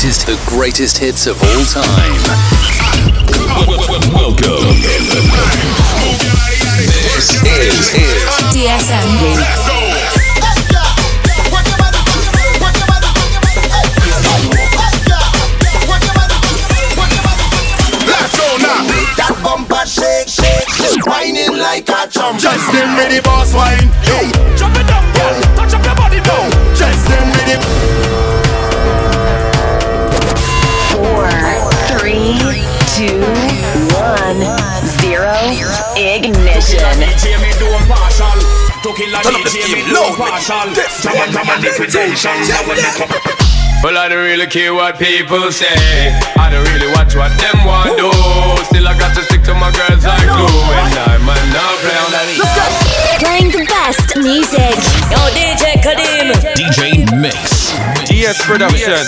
greatest, the greatest hits of all time. Welcome. This is, is DSM now. Whining like a drum. Just them with the boss wine. Hey, Drop it down, girl. Touch up your body down. just them with the. Three, two, one, zero. Ignition. DJ me do a partial. To kill a Turn up the steam loud, partial. Jam and jam and liquidation. Now when they come. Well, I don't really care what people say. I don't really watch what them want do. Still, I got to stick to my girls like glue. And I might not play on that. Playing the best music. Yo, DJ Kadim. DJ Mix. DS Production.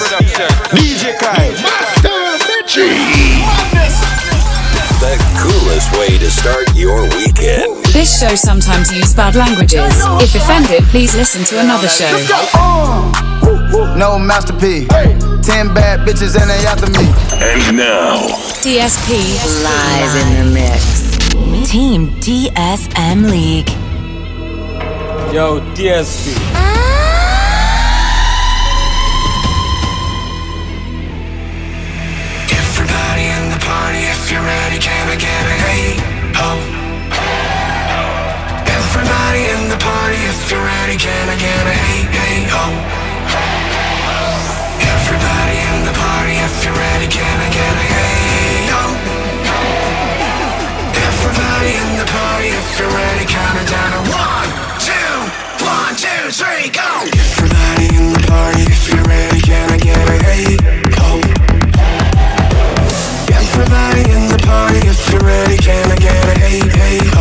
DJ Kai. The coolest way to start your weekend. This show sometimes use bad languages. If offended, please listen to another show. No masterpiece. Ten bad bitches and they after me. And now, DSP. Live in the mix. Team DSM League. Yo, DSP. You're ready, can I get a hey ho? Everybody in the party, if you're ready, can I get a hey hey ho? Everybody in the party, if you're ready, can I get a hey you're ready, can I get a hey, hey,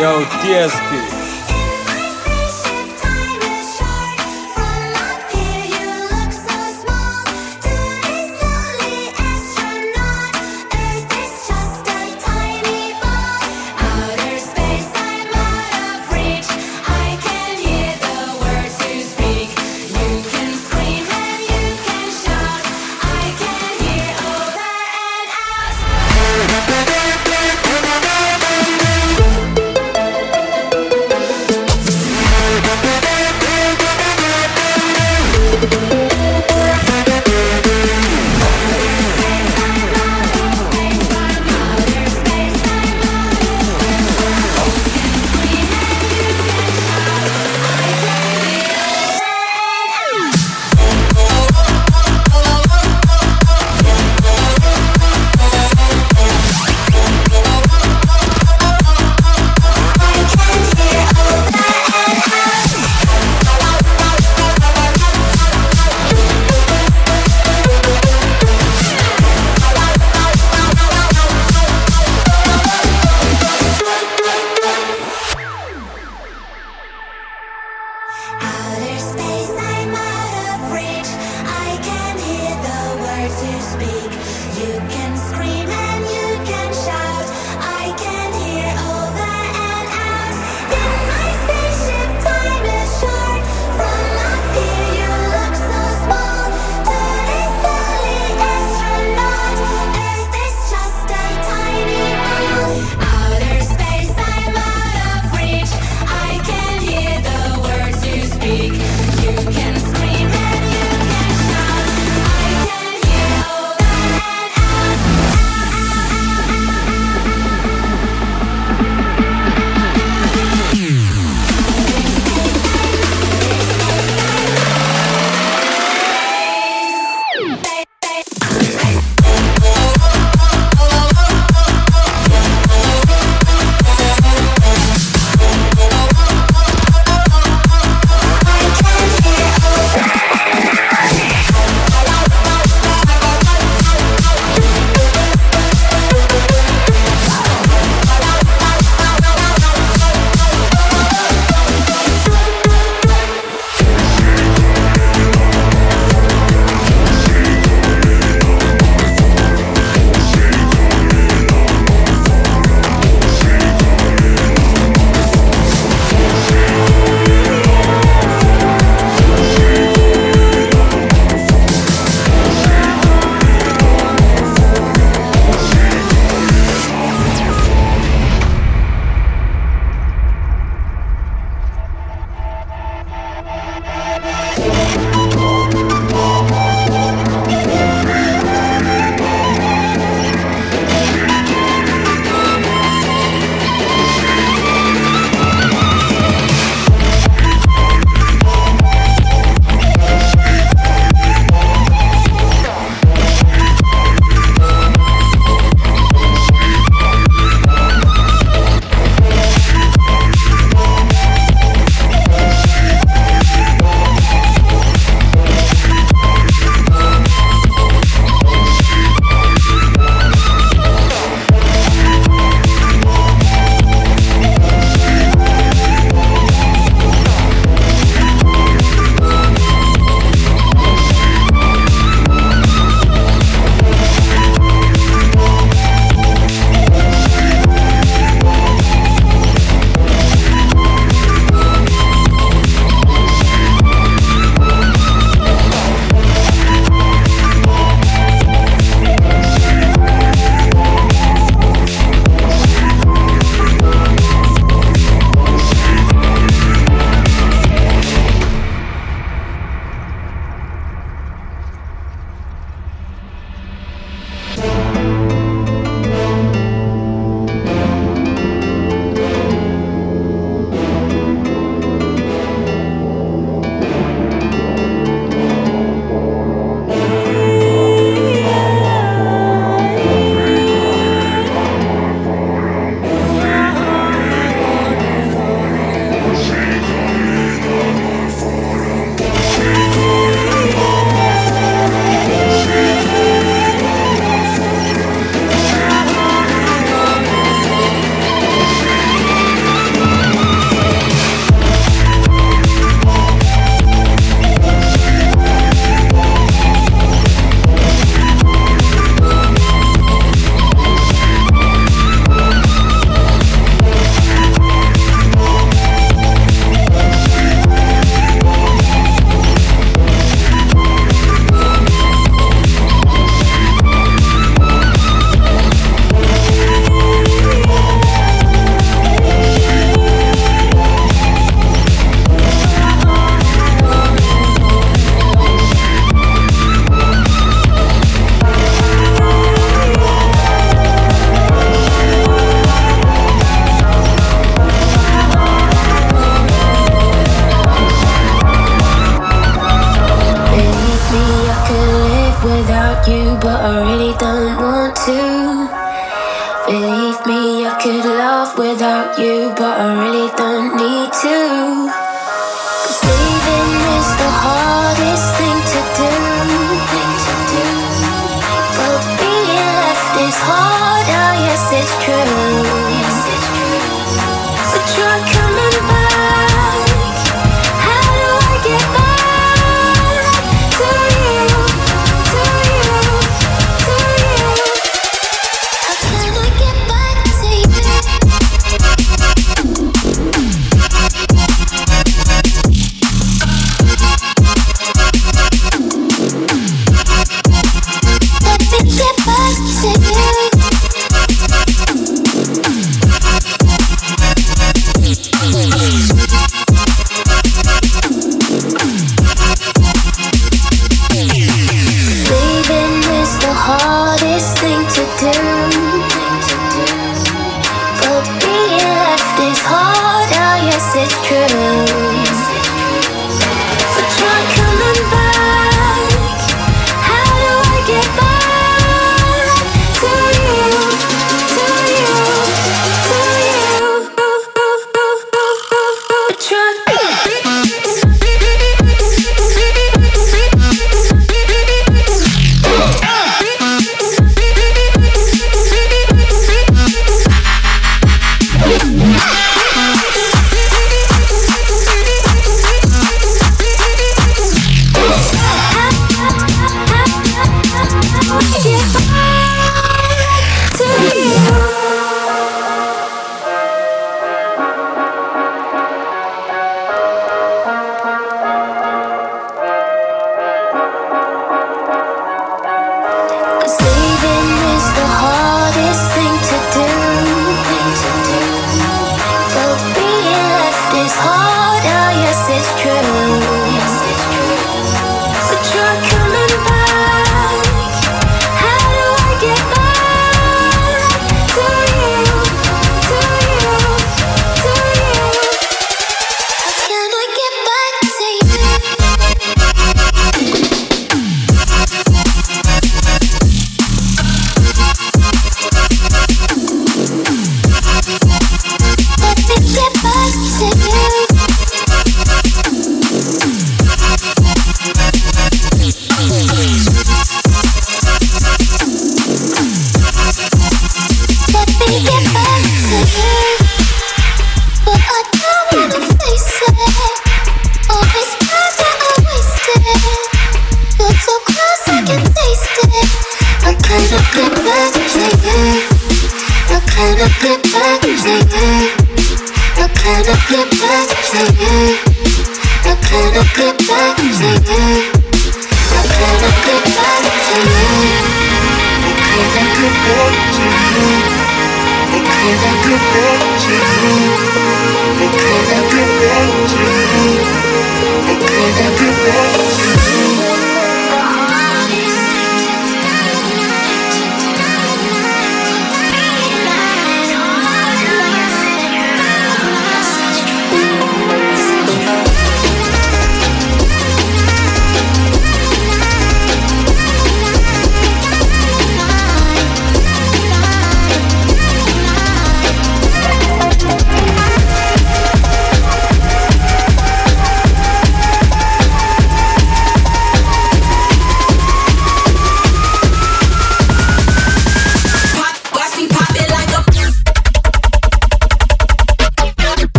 Yo, DSP.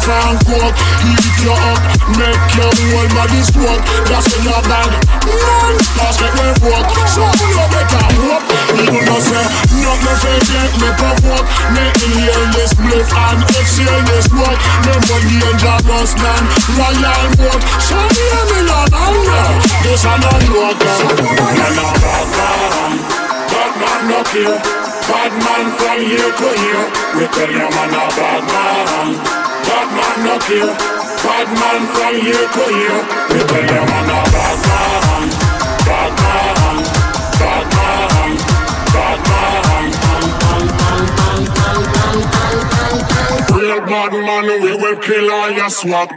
Meth and coke Heat you up, make your whole body That's in your bag, man Pass get me so you better hope Even though say, nothing fake make me provoke Me inhale this bliff and exhale this smoke Me more dangerous than royal boat So me a me not hunger This a not local Man a bad man Bad man no kill Bad man from here to here. We tell you man a bad man Bad man no kill Bad man from here to here We tell you man a bad man Bad man Bad man Bad man Real bad man, we will kill all your swag.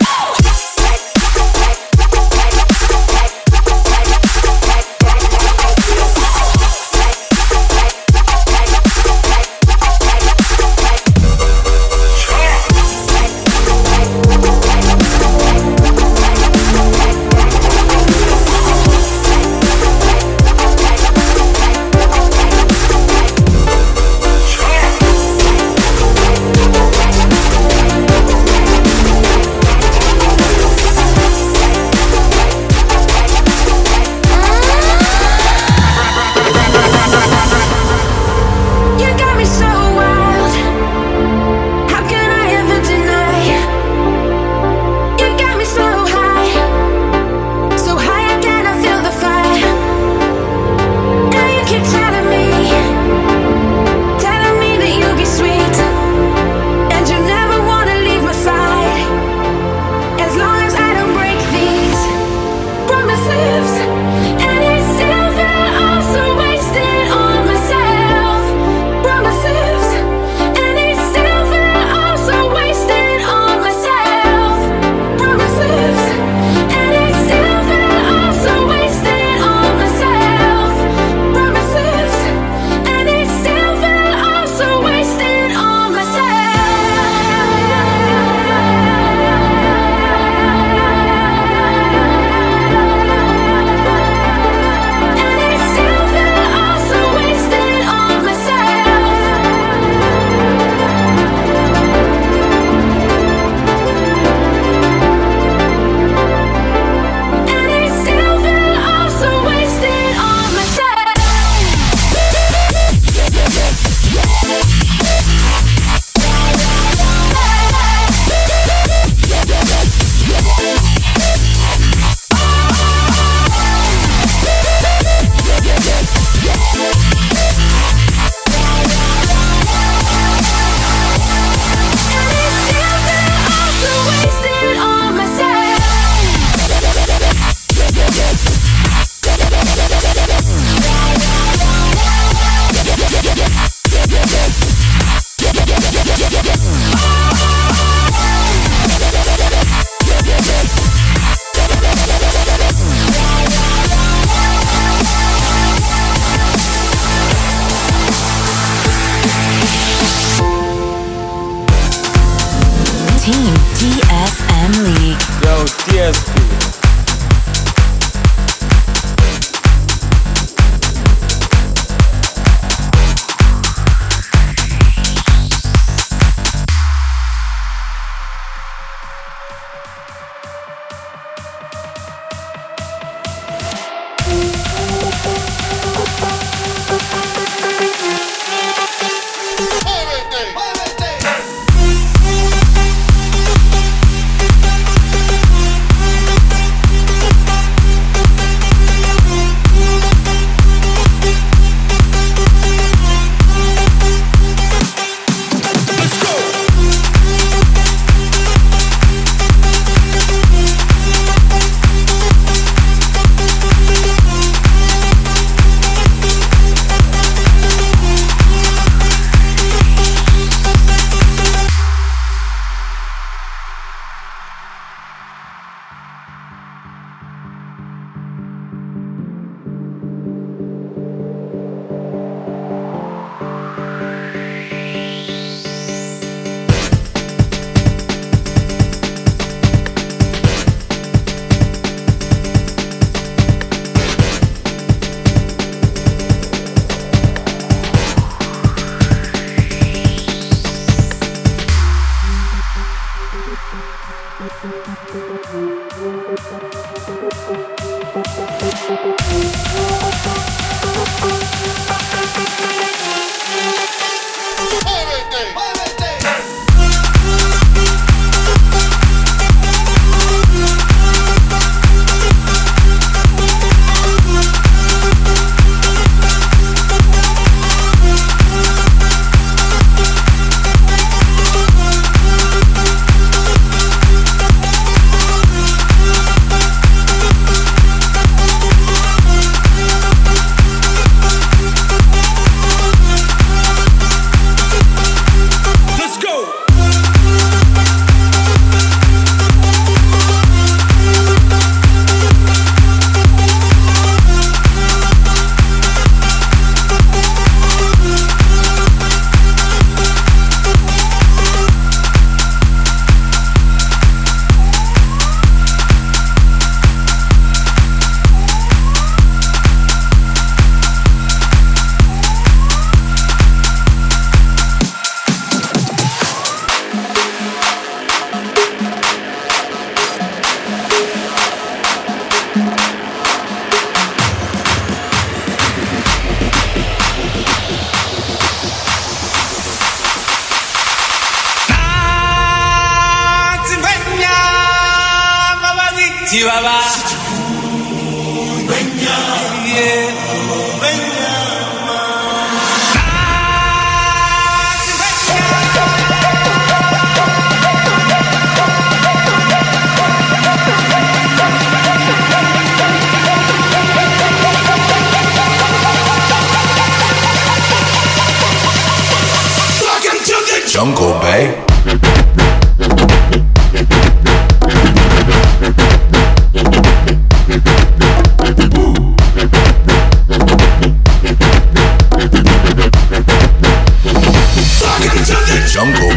Team DSM League. Yo, DSP.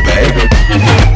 Jungle